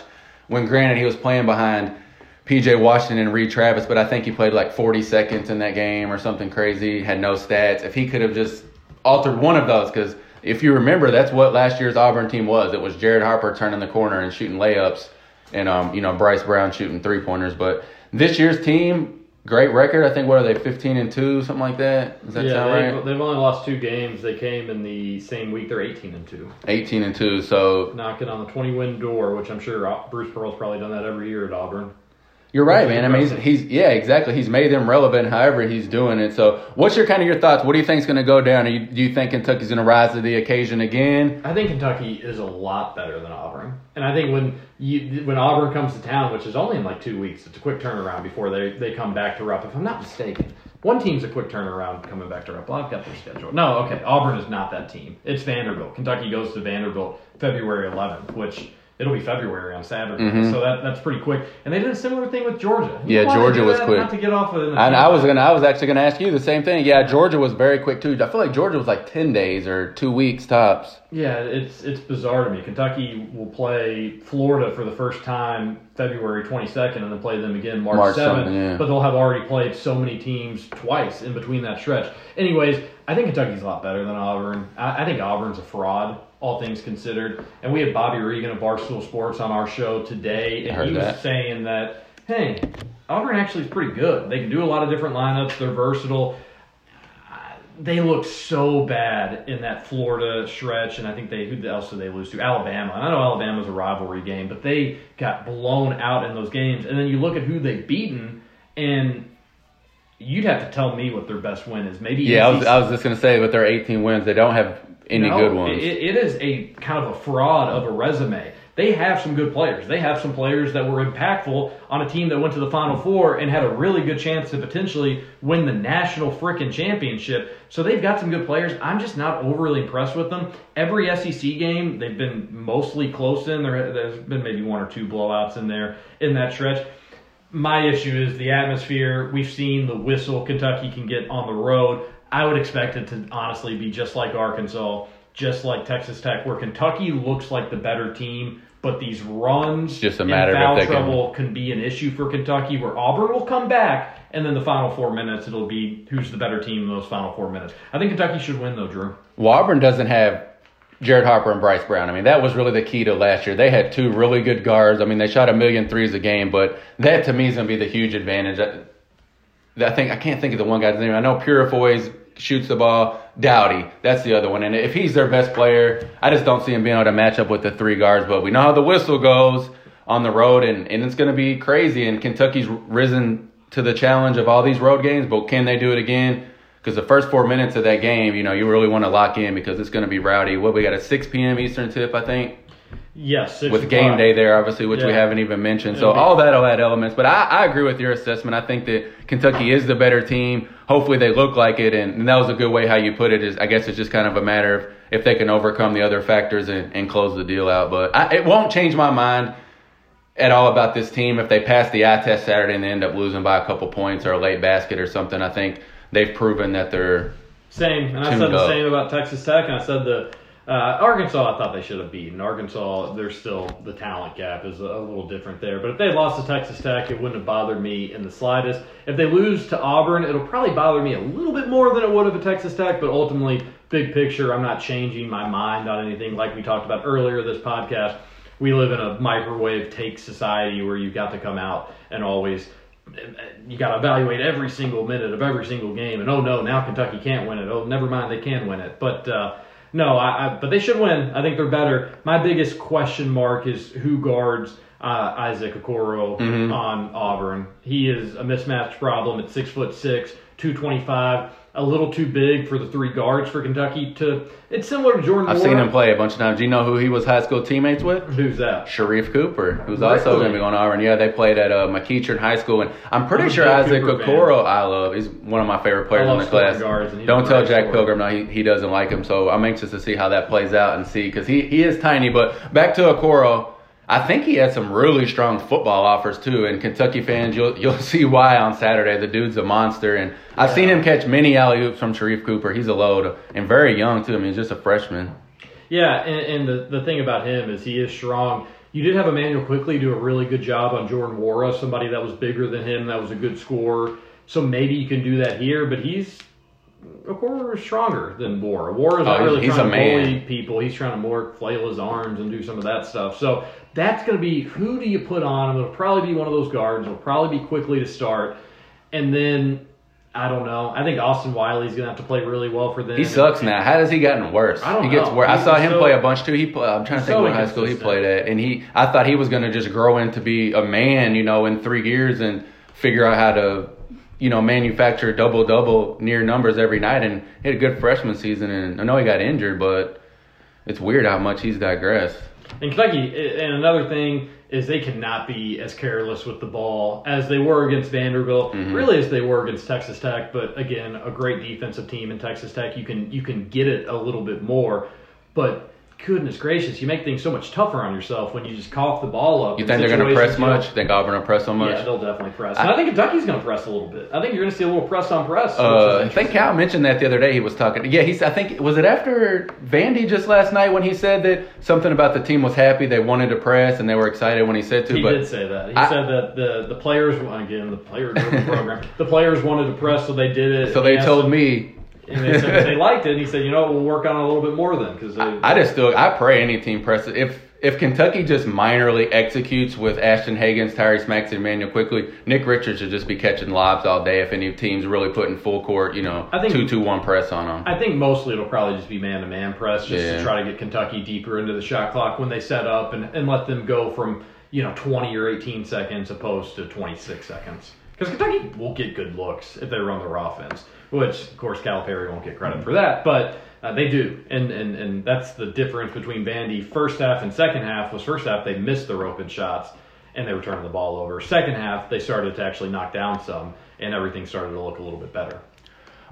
when granted he was playing behind PJ Washington and Reid Travis, but I think he played like 40 seconds in that game or something crazy, had no stats. If he could have just altered one of those, because if you remember, that's what last year's Auburn team was. It was Jared Harper turning the corner and shooting layups, and um, you know Bryce Brown shooting three pointers. But this year's team, great record. I think what are they, 15 and two, something like that? Does that
yeah,
sound
they've,
right?
They've only lost two games. They came in the same week. They're 18 and two.
18 and two. So
knocking on the 20 win door, which I'm sure Bruce Pearl's probably done that every year at Auburn.
You're right, man. I mean, he's, he's yeah, exactly. He's made them relevant, however he's doing it. So, what's your kind of your thoughts? What do you think is going to go down? You, do you think Kentucky's going to rise to the occasion again?
I think Kentucky is a lot better than Auburn, and I think when you when Auburn comes to town, which is only in like two weeks, it's a quick turnaround before they they come back to Rupp. If I'm not mistaken, one team's a quick turnaround coming back to Rupp. Well, I've got their schedule. No, okay, Auburn is not that team. It's Vanderbilt. Kentucky goes to Vanderbilt February 11th, which it'll be February on Saturday. Mm-hmm. So that that's pretty quick. And they did a similar thing with Georgia.
You yeah, Georgia was quick.
Not to get off of.
And I was gonna, I was actually gonna ask you the same thing. Yeah, Georgia was very quick too. I feel like Georgia was like ten days or two weeks tops.
Yeah, it's it's bizarre to me. Kentucky will play Florida for the first time February 22nd, and then play them again March, March 7th. Yeah. But they'll have already played so many teams twice in between that stretch. Anyways, I think Kentucky's a lot better than Auburn. I, I, think Auburn's a fraud, all things considered. And we had Bobby Regan of Barstool Sports on our show today, and he was that. saying that, hey, Auburn actually is pretty good. They can do a lot of different lineups. They're versatile. They look so bad in that Florida stretch, and I think they who else did they lose to? Alabama. And I know Alabama's a rivalry game, but they got blown out in those games. And then you look at who they've beaten, and you'd have to tell me what their best win is. Maybe
yeah, I was, I was just gonna say with their 18 wins, they don't have any no, good ones.
It, it is a kind of a fraud of a resume. They have some good players. They have some players that were impactful on a team that went to the Final Four and had a really good chance to potentially win the national freaking championship. So they've got some good players. I'm just not overly impressed with them. Every SEC game, they've been mostly close in. There, there's been maybe one or two blowouts in there in that stretch my issue is the atmosphere. We've seen the whistle Kentucky can get on the road. I would expect it to honestly be just like Arkansas, just like Texas Tech, where Kentucky looks like the better team, but these runs
just a matter
foul
of
trouble can... can be an issue for Kentucky, where Auburn will come back, and then the final four minutes it'll be who's the better team in those final four minutes. I think Kentucky should win though, Drew.
Well, Auburn doesn't have Jared Harper and Bryce Brown. I mean, that was really the key to last year. They had two really good guards. I mean, they shot a million threes a game, but that to me is going to be the huge advantage. I, I think I can't think of the one guy's name. I know Purifoy's shoots the ball. Doughty, that's the other one. And if he's their best player, I just don't see him being able to match up with the three guards. But we know how the whistle goes on the road, and, and it's going to be crazy. And Kentucky's risen to the challenge of all these road games, but can they do it again? because the first four minutes of that game, you know, you really want to lock in because it's going to be rowdy. What we got a 6 p.m. Eastern tip, I think.
Yes,
with game day there, obviously, which yeah. we haven't even mentioned. So all that'll add elements. But I, I agree with your assessment. I think that Kentucky is the better team. Hopefully, they look like it, and, and that was a good way how you put it. Is I guess it's just kind of a matter of if they can overcome the other factors and, and close the deal out. But I, it won't change my mind at all about this team if they pass the eye test Saturday and they end up losing by a couple points or a late basket or something. I think they've proven that they're
same. And I said the up. same about Texas Tech, and I said the uh, Arkansas. I thought they should have beaten Arkansas. There's still the talent gap is a, little different there. But if they lost to Texas Tech, it wouldn't have bothered me in the slightest. If they lose to Auburn, it'll probably bother me a little bit more than it would have at Texas Tech. But ultimately, big picture, I'm not changing my mind on anything. Like we talked about earlier this podcast, we live in a microwave take society where you've got to come out and always you got to evaluate every single minute of every single game. And oh no, now Kentucky can't win it. Oh, never mind, they can win it. But uh, no, I, I, but they should win. I think they're better. My biggest question mark is who guards uh, Isaac Okoro mm-hmm. on Auburn. He is a mismatch problem at six foot six, two twenty five a little too big for the three guards for Kentucky to. It's similar to Jordan.
I've
Moore.
seen him play a bunch of times. Do you know who he was high school teammates with?
Who's that?
Sharife Cooper, who's really? also going to be going to Auburn. Yeah, they played at uh, McEachern High School, and I'm pretty I'm sure Isaac Okoro I love. He's one of my favorite players in the class. Don't tell Jack scorer. Pilgrim no, he, he doesn't like him. So I'm anxious to see how that plays out and see because he he is tiny. But back to Okoro. I think he had some really strong football offers too. And Kentucky fans, you'll you'll see why on Saturday. The dude's a monster, and I've seen him catch many alley oops from Sharife Cooper. He's a load and very young too. I mean, he's just a freshman.
Yeah, and, and the the thing about him is he is strong. You did have Immanuel Quickley do a really good job on Jordan Nwora, somebody that was bigger than him, that was a good scorer. So maybe you can do that here, but he's Okoro is stronger than Nwora. War is oh, not oh, really trying to bully people. He's trying to more flail his arms and do some of that stuff. So that's going to be who do you put on? It'll probably be one of those guards. It'll probably be Quickley to start, and then I don't know. I think Austin Wiley's gonna have to play really well for them.
He sucks now. How has he gotten worse?
I don't
he
know.
gets worse. I saw him so, play a bunch too. He play, I'm trying to think so what high school he played at, and he I thought he was gonna just grow into be a man, you know, in three years and figure out how to, you know, manufacture double double near numbers every night. And he had a good freshman season, and I know he got injured, but it's weird how much he's digressed.
In Kentucky, and another thing is they cannot be as careless with the ball as they were against Vanderbilt, mm-hmm. really as they were against Texas Tech. But again, a great defensive team in Texas Tech. You can you can get it a little bit more, but goodness gracious, you make things so much tougher on yourself when you just cough the ball up.
You think they're going to press much? You think Auburn will press so much?
Yeah, they'll definitely press. I, I think Kentucky's going to press a little bit. I think you're going to see a little press on press.
Uh, I think Cal mentioned that the other day. He was talking. Yeah, he's. I think was it after Vandy just last night when he said that something about the team was happy, they wanted to press, and they were excited when he said to.
He
but
did say that. He I, said that the the players again the player program the players wanted to press, so they did it.
So they told me
And they said they liked it. And he said, you know, we'll work on it a little bit more then. Because
I, I just still I pray any team presses if if Kentucky just minorly executes with Ashton Hagans, Tyrese Maxey, Immanuel Quickley, Nick Richards should just be catching lobs all day. If any team's really putting full court, you know, I think, two two one press on them.
I think mostly it'll probably just be man to man press, just yeah. to try to get Kentucky deeper into the shot clock when they set up and, and let them go from you know twenty or eighteen seconds opposed to twenty six seconds. Because Kentucky will get good looks if they run their offense, which of course Calipari won't get credit for that, but uh, they do, and, and and that's the difference between Vandy first half and second half. Was first half they missed their open shots and they were turning the ball over. Second half they started to actually knock down some, and everything started to look a little bit better.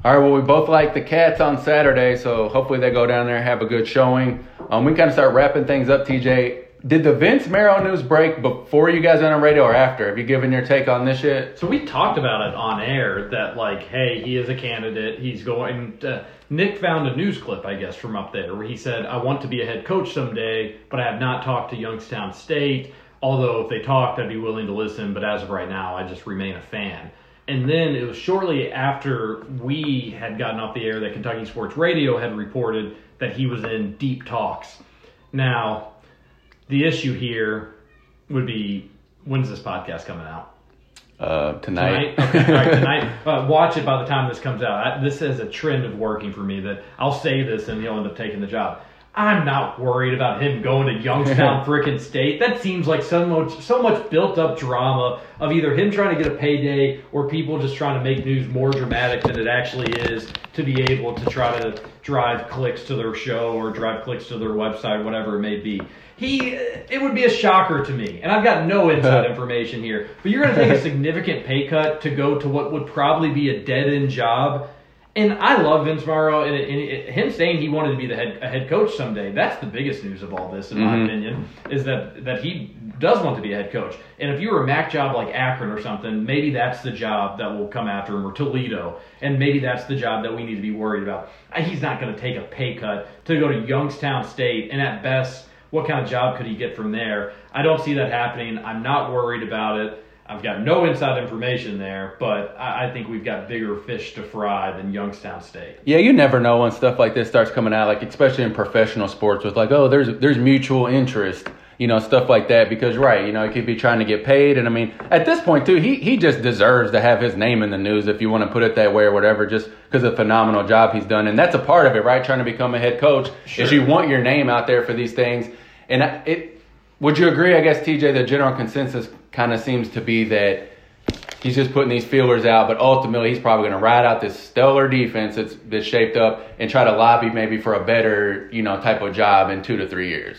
All right, well, we both like the Cats on Saturday, so hopefully they go down there have a good showing. Um, we kind of start wrapping things up, TJ did the Vince Marrow news break before you guys went on radio or after? Have you given your take on this yet?
So we talked about it on air that like, hey, he is a candidate. He's going. To, Nick found a news clip, I guess, from up there where he said, "I want to be a head coach someday, but I have not talked to Youngstown State. Although if they talked, I'd be willing to listen. But as of right now, I just remain a fan." And then it was shortly after we had gotten off the air that Kentucky Sports Radio had reported that he was in deep talks. Now, the issue here would be when's this podcast coming out?
Uh, tonight.
Tonight. Okay. All right, tonight. Uh, watch it by the time this comes out. I, this is a trend of working for me that I'll say this and he'll end up taking the job. I'm not worried about him going to Youngstown frickin' State. That seems like so much so much built up drama of either him trying to get a payday or people just trying to make news more dramatic than it actually is to be able to try to drive clicks to their show or drive clicks to their website, whatever it may be he uh, it would be a shocker to me and i've got no inside information here but you're going to take a significant pay cut to go to what would probably be a dead-end job and i love vince Marrow and, and, him saying he wanted to be the head, a head coach someday that's the biggest news of all this in mm-hmm. my opinion is that that he does want to be a head coach and if you were a mac job like akron or something maybe that's the job that will come after him or toledo and maybe that's the job that we need to be worried about he's not going to take a pay cut to go to youngstown state and at best what kind of job could he get from there? I don't see that happening. I'm not worried about it. I've got no inside information there, but I, I, think we've got bigger fish to fry than Youngstown State.
Yeah, you never know when stuff like this starts coming out, like especially in professional sports, with like, oh, there's there's mutual interest, you know, stuff like that. Because right, you know, he could be trying to get paid, and I mean, at this point too, he he just deserves to have his name in the news, if you want to put it that way or whatever, just because of the phenomenal job he's done, and that's a part of it, right? Trying to become a head coach sure. is you want your name out there for these things and it would you agree? I guess TJ, the general consensus kind of seems to be that he's just putting these feelers out, but ultimately he's probably going to ride out this stellar defense that's that's shaped up and try to lobby maybe for a better you know type of job in two to three years.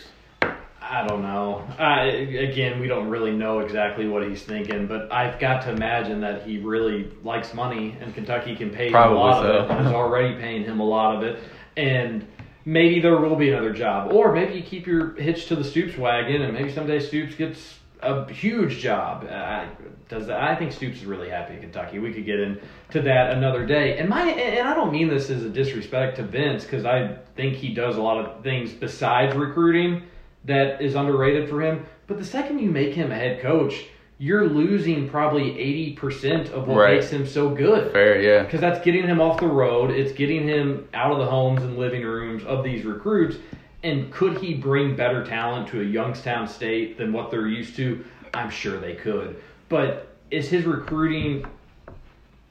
I don't know. I, again, we don't really know exactly what he's thinking, but I've got to imagine that he really likes money, and Kentucky can pay Probably him a lot so. of it, and is already paying him a lot of it, and maybe there will be another job. Or maybe you keep your hitch to the Stoops wagon, and maybe someday Stoops gets a huge job. Uh, does that? I think Stoops is really happy in Kentucky. We could get into that another day. And my and I don't mean this as a disrespect to Vince because I think he does a lot of things besides recruiting that is underrated for him. But the second you make him a head coach you're losing probably 80% of what right. makes him so good.
Fair, yeah.
Because that's getting him off the road. It's getting him out of the homes and living rooms of these recruits. And could he bring better talent to a Youngstown state than what they're used to? I'm sure they could. But is his recruiting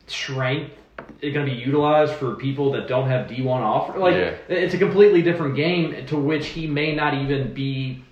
strength going to be utilized for people that don't have D1 offer? Like, yeah. it's a completely different game to which he may not even be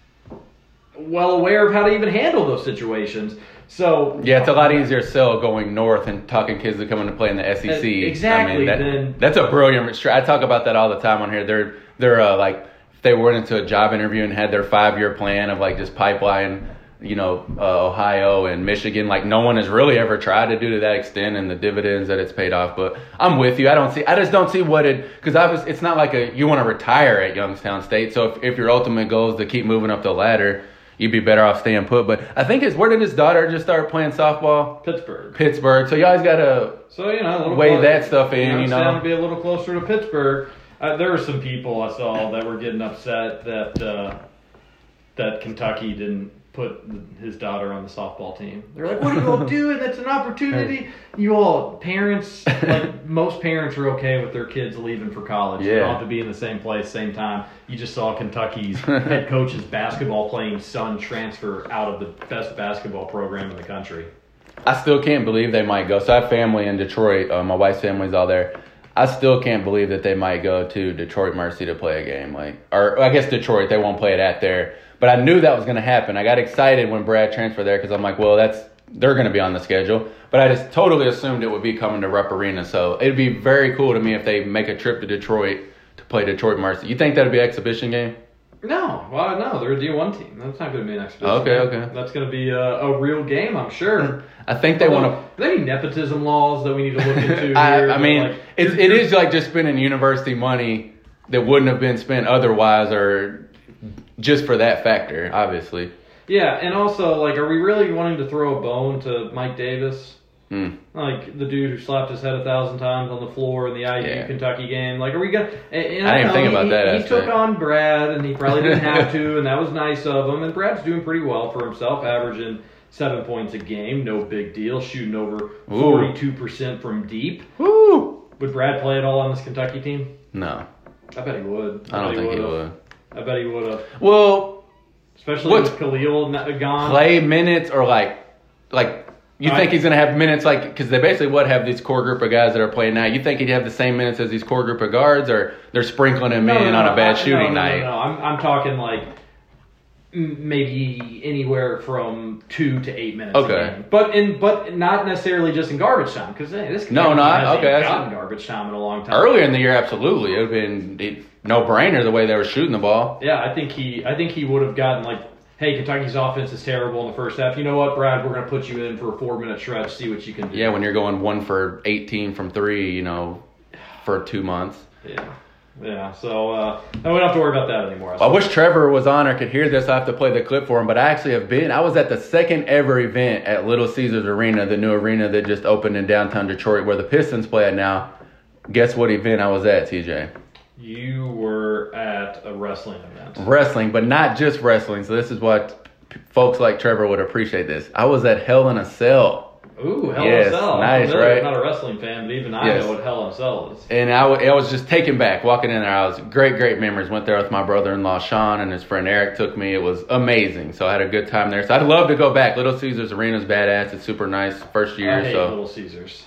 well aware of how to even handle those situations. So
yeah, it's a lot easier sell going north and talking kids that come in to play in the SEC.
Exactly. I mean,
that,
then,
that's a brilliant. I talk about that all the time on here. They're they're uh, like they went into a job interview and had their five year plan of like just pipeline. You know, uh, Ohio and Michigan, like no one has really ever tried to do to that extent, and the dividends that it's paid off. But I'm with you. I don't see. I just don't see what it because obviously it's not like a you want to retire at Youngstown State. So if, if your ultimate goal is to keep moving up the ladder, you'd be better off staying put. But I think it's where did his daughter just start playing softball?
Pittsburgh.
Pittsburgh. So you always got to
so you know
weigh that stuff in. You know,
to be a little closer to Pittsburgh. Uh, there were some people I saw that were getting upset that uh, that Kentucky didn't put his daughter on the softball team. They're like, "What are you all doing? That's an opportunity." You all parents, like most parents, are okay with their kids leaving for college. Yeah. They don't have to be in the same place, same time. You just saw Kentucky's head coach's basketball playing son transfer out of the best basketball program in the country.
I still can't believe they might go. So I have family in Detroit. Uh, my wife's family's all there. I still can't believe that they might go to Detroit Mercy to play a game. Like, or I guess Detroit, they won't play it at there but I knew that was going to happen. I got excited when Brad transferred there because I'm like, well, that's they're going to be on the schedule. But I just totally assumed it would be coming to Rupp Arena. So it'd be very cool to me if they make a trip to Detroit to play Detroit Mercy. You think that'd be an exhibition game?
No, well, no, they're a D1 team. That's not going to be an exhibition.
Okay,
game.
okay.
That's going to be a, a, real game, I'm sure. Hmm.
I think they want to.
Are there any nepotism laws that we need to look into?
I, I mean, like, it, it is like just spending university money that wouldn't have been spent otherwise, or just for that factor, obviously.
Yeah, and also like, are we really wanting to throw a bone to Mike Davis?
Mm.
Like the dude who slapped his head a thousand times on the floor in the IU yeah. Kentucky game. Like, are we gonna? And,
I, didn't think
he,
about that.
He, took on Brad, and he probably didn't have to, and that was nice of him. And Brad's doing pretty well for himself, averaging seven points a game. No big deal. Shooting over forty-two percent from deep.
Woo!
Would Brad play at all on this Kentucky team?
No.
I bet he would.
I, I don't think he, he would.
I bet he would have.
Well,
especially with Khalil gone.
Play minutes or like, like you think he's gonna have minutes like because they basically would have these core group of guys that are playing now. You think he'd have the same minutes as these core group of guards, or they're sprinkling him
no,
in
no,
on a bad
I,
shooting
no,
night?
No, no, I'm I'm talking like maybe anywhere from two to eight minutes.
Okay,
but in but not necessarily just in garbage time because hey, this
no, not okay.
Gotten garbage time in a long time.
Earlier in the year, absolutely, it would have been no brainer the way they were shooting the ball.
Yeah, I think he I think he would have gotten like, hey, Kentucky's offense is terrible in the first half. You know what, Brad? We're going to put you in for a four minute stretch, see what you can do.
Yeah, when you're going one for eighteen from three, you know, for two months.
Yeah. Yeah, so uh, we don't have to worry about that anymore.
I, I wish Trevor was on or could hear this. I have to play the clip for him, but I actually have been. I was at the second ever event at Little Caesars Arena, the new arena that just opened in downtown Detroit, where the Pistons play at now. Guess what event I was at, TJ?
You were at a wrestling event.
Wrestling, but not just wrestling. So this is what folks like Trevor would appreciate. This. I was at Hell in a Cell.
Ooh, Hell yes, in a Cell.
Nice, right?
I'm not a wrestling fan, but even I yes. know what Hell in a Cell is.
And I, w- I was just taken back walking in there. I was great, great memories. Went there with my brother-in-law Sean and his friend Eric took me. It was amazing. So I had a good time there. So I'd love to go back. Little Caesars Arena's badass. It's super nice. First year.
I hate
so
Little Caesars.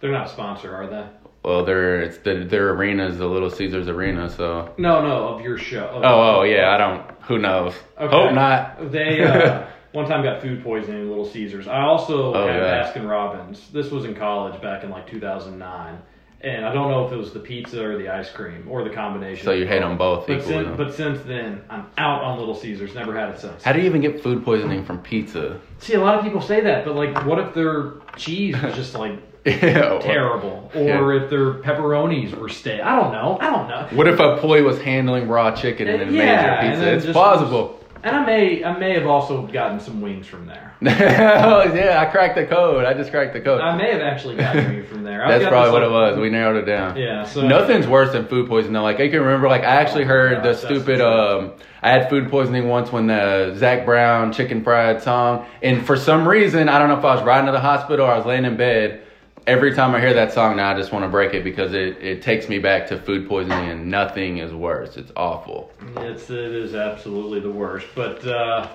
They're not a sponsor, are they?
Well, their it's the, their arena is the Little Caesars Arena, so.
No, no, of your show. Of
oh, oh, yeah. I don't. Who knows? Okay. Hope not.
They uh, one time got food poisoning at Little Caesars. I also oh, had yeah. Baskin Robbins. This was in college back in like 2009. And I don't know if it was the pizza or the ice cream or the combination.
So you hate them both
but
equally.
Since, but since then, I'm out on Little Caesars. Never had it since.
How do you even get food poisoning from pizza?
See, a lot of people say that, but like, what if their cheese was just like yeah, terrible, or yeah. if their pepperonis were stale. I don't know. I don't know.
What if a boy was handling raw chicken and then yeah, made your pizza? It's plausible.
And I may, I may have also gotten some wings from there.
oh, yeah, I cracked the code. I just cracked the code.
I may have actually gotten you from there.
That's probably what it was. We narrowed it down.
Yeah. So
nothing's worse than food poisoning. Though. Like I can remember, like I actually oh heard gosh, the stupid. Um, I had food poisoning once when the Zac Brown chicken fried song, and for some reason, I don't know if I was riding to the hospital or I was laying in bed every time I hear that song now, I just want to break it because it, it takes me back to food poisoning, and nothing is worse. It's awful.
It's it is absolutely the worst. But uh,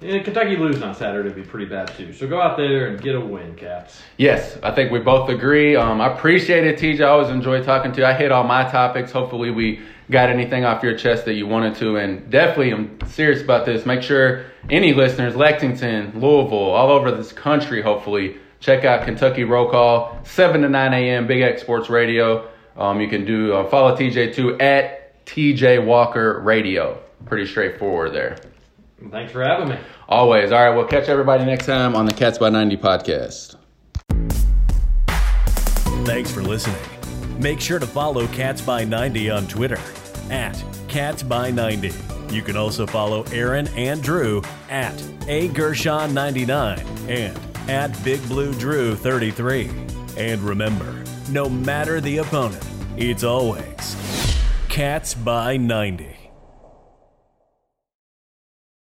Kentucky losing on Saturday would be pretty bad too. So go out there and get a win, Cats.
Yes, I think we both agree. Um, I appreciate it, TJ. I always enjoy talking to you. I hit all my topics. Hopefully, we got anything off your chest that you wanted to. And definitely, I'm serious about this. Make sure any listeners, Lexington, Louisville, all over this country, hopefully Check out Kentucky Roll Call, 7 to 9 a.m., Big X Sports Radio. Um, you can do uh, follow TJ too at TJ Walker Radio. Pretty straightforward there.
Thanks for having me.
Always. All right, we'll catch everybody next time on the Cats by 90 podcast.
Thanks for listening. Make sure to follow Cats by 90 on Twitter at Cats by 90. You can also follow Aaron and Drew at A Gershon 99 and at Big Blue Drew 33. And remember, no matter the opponent, it's always Cats by 90.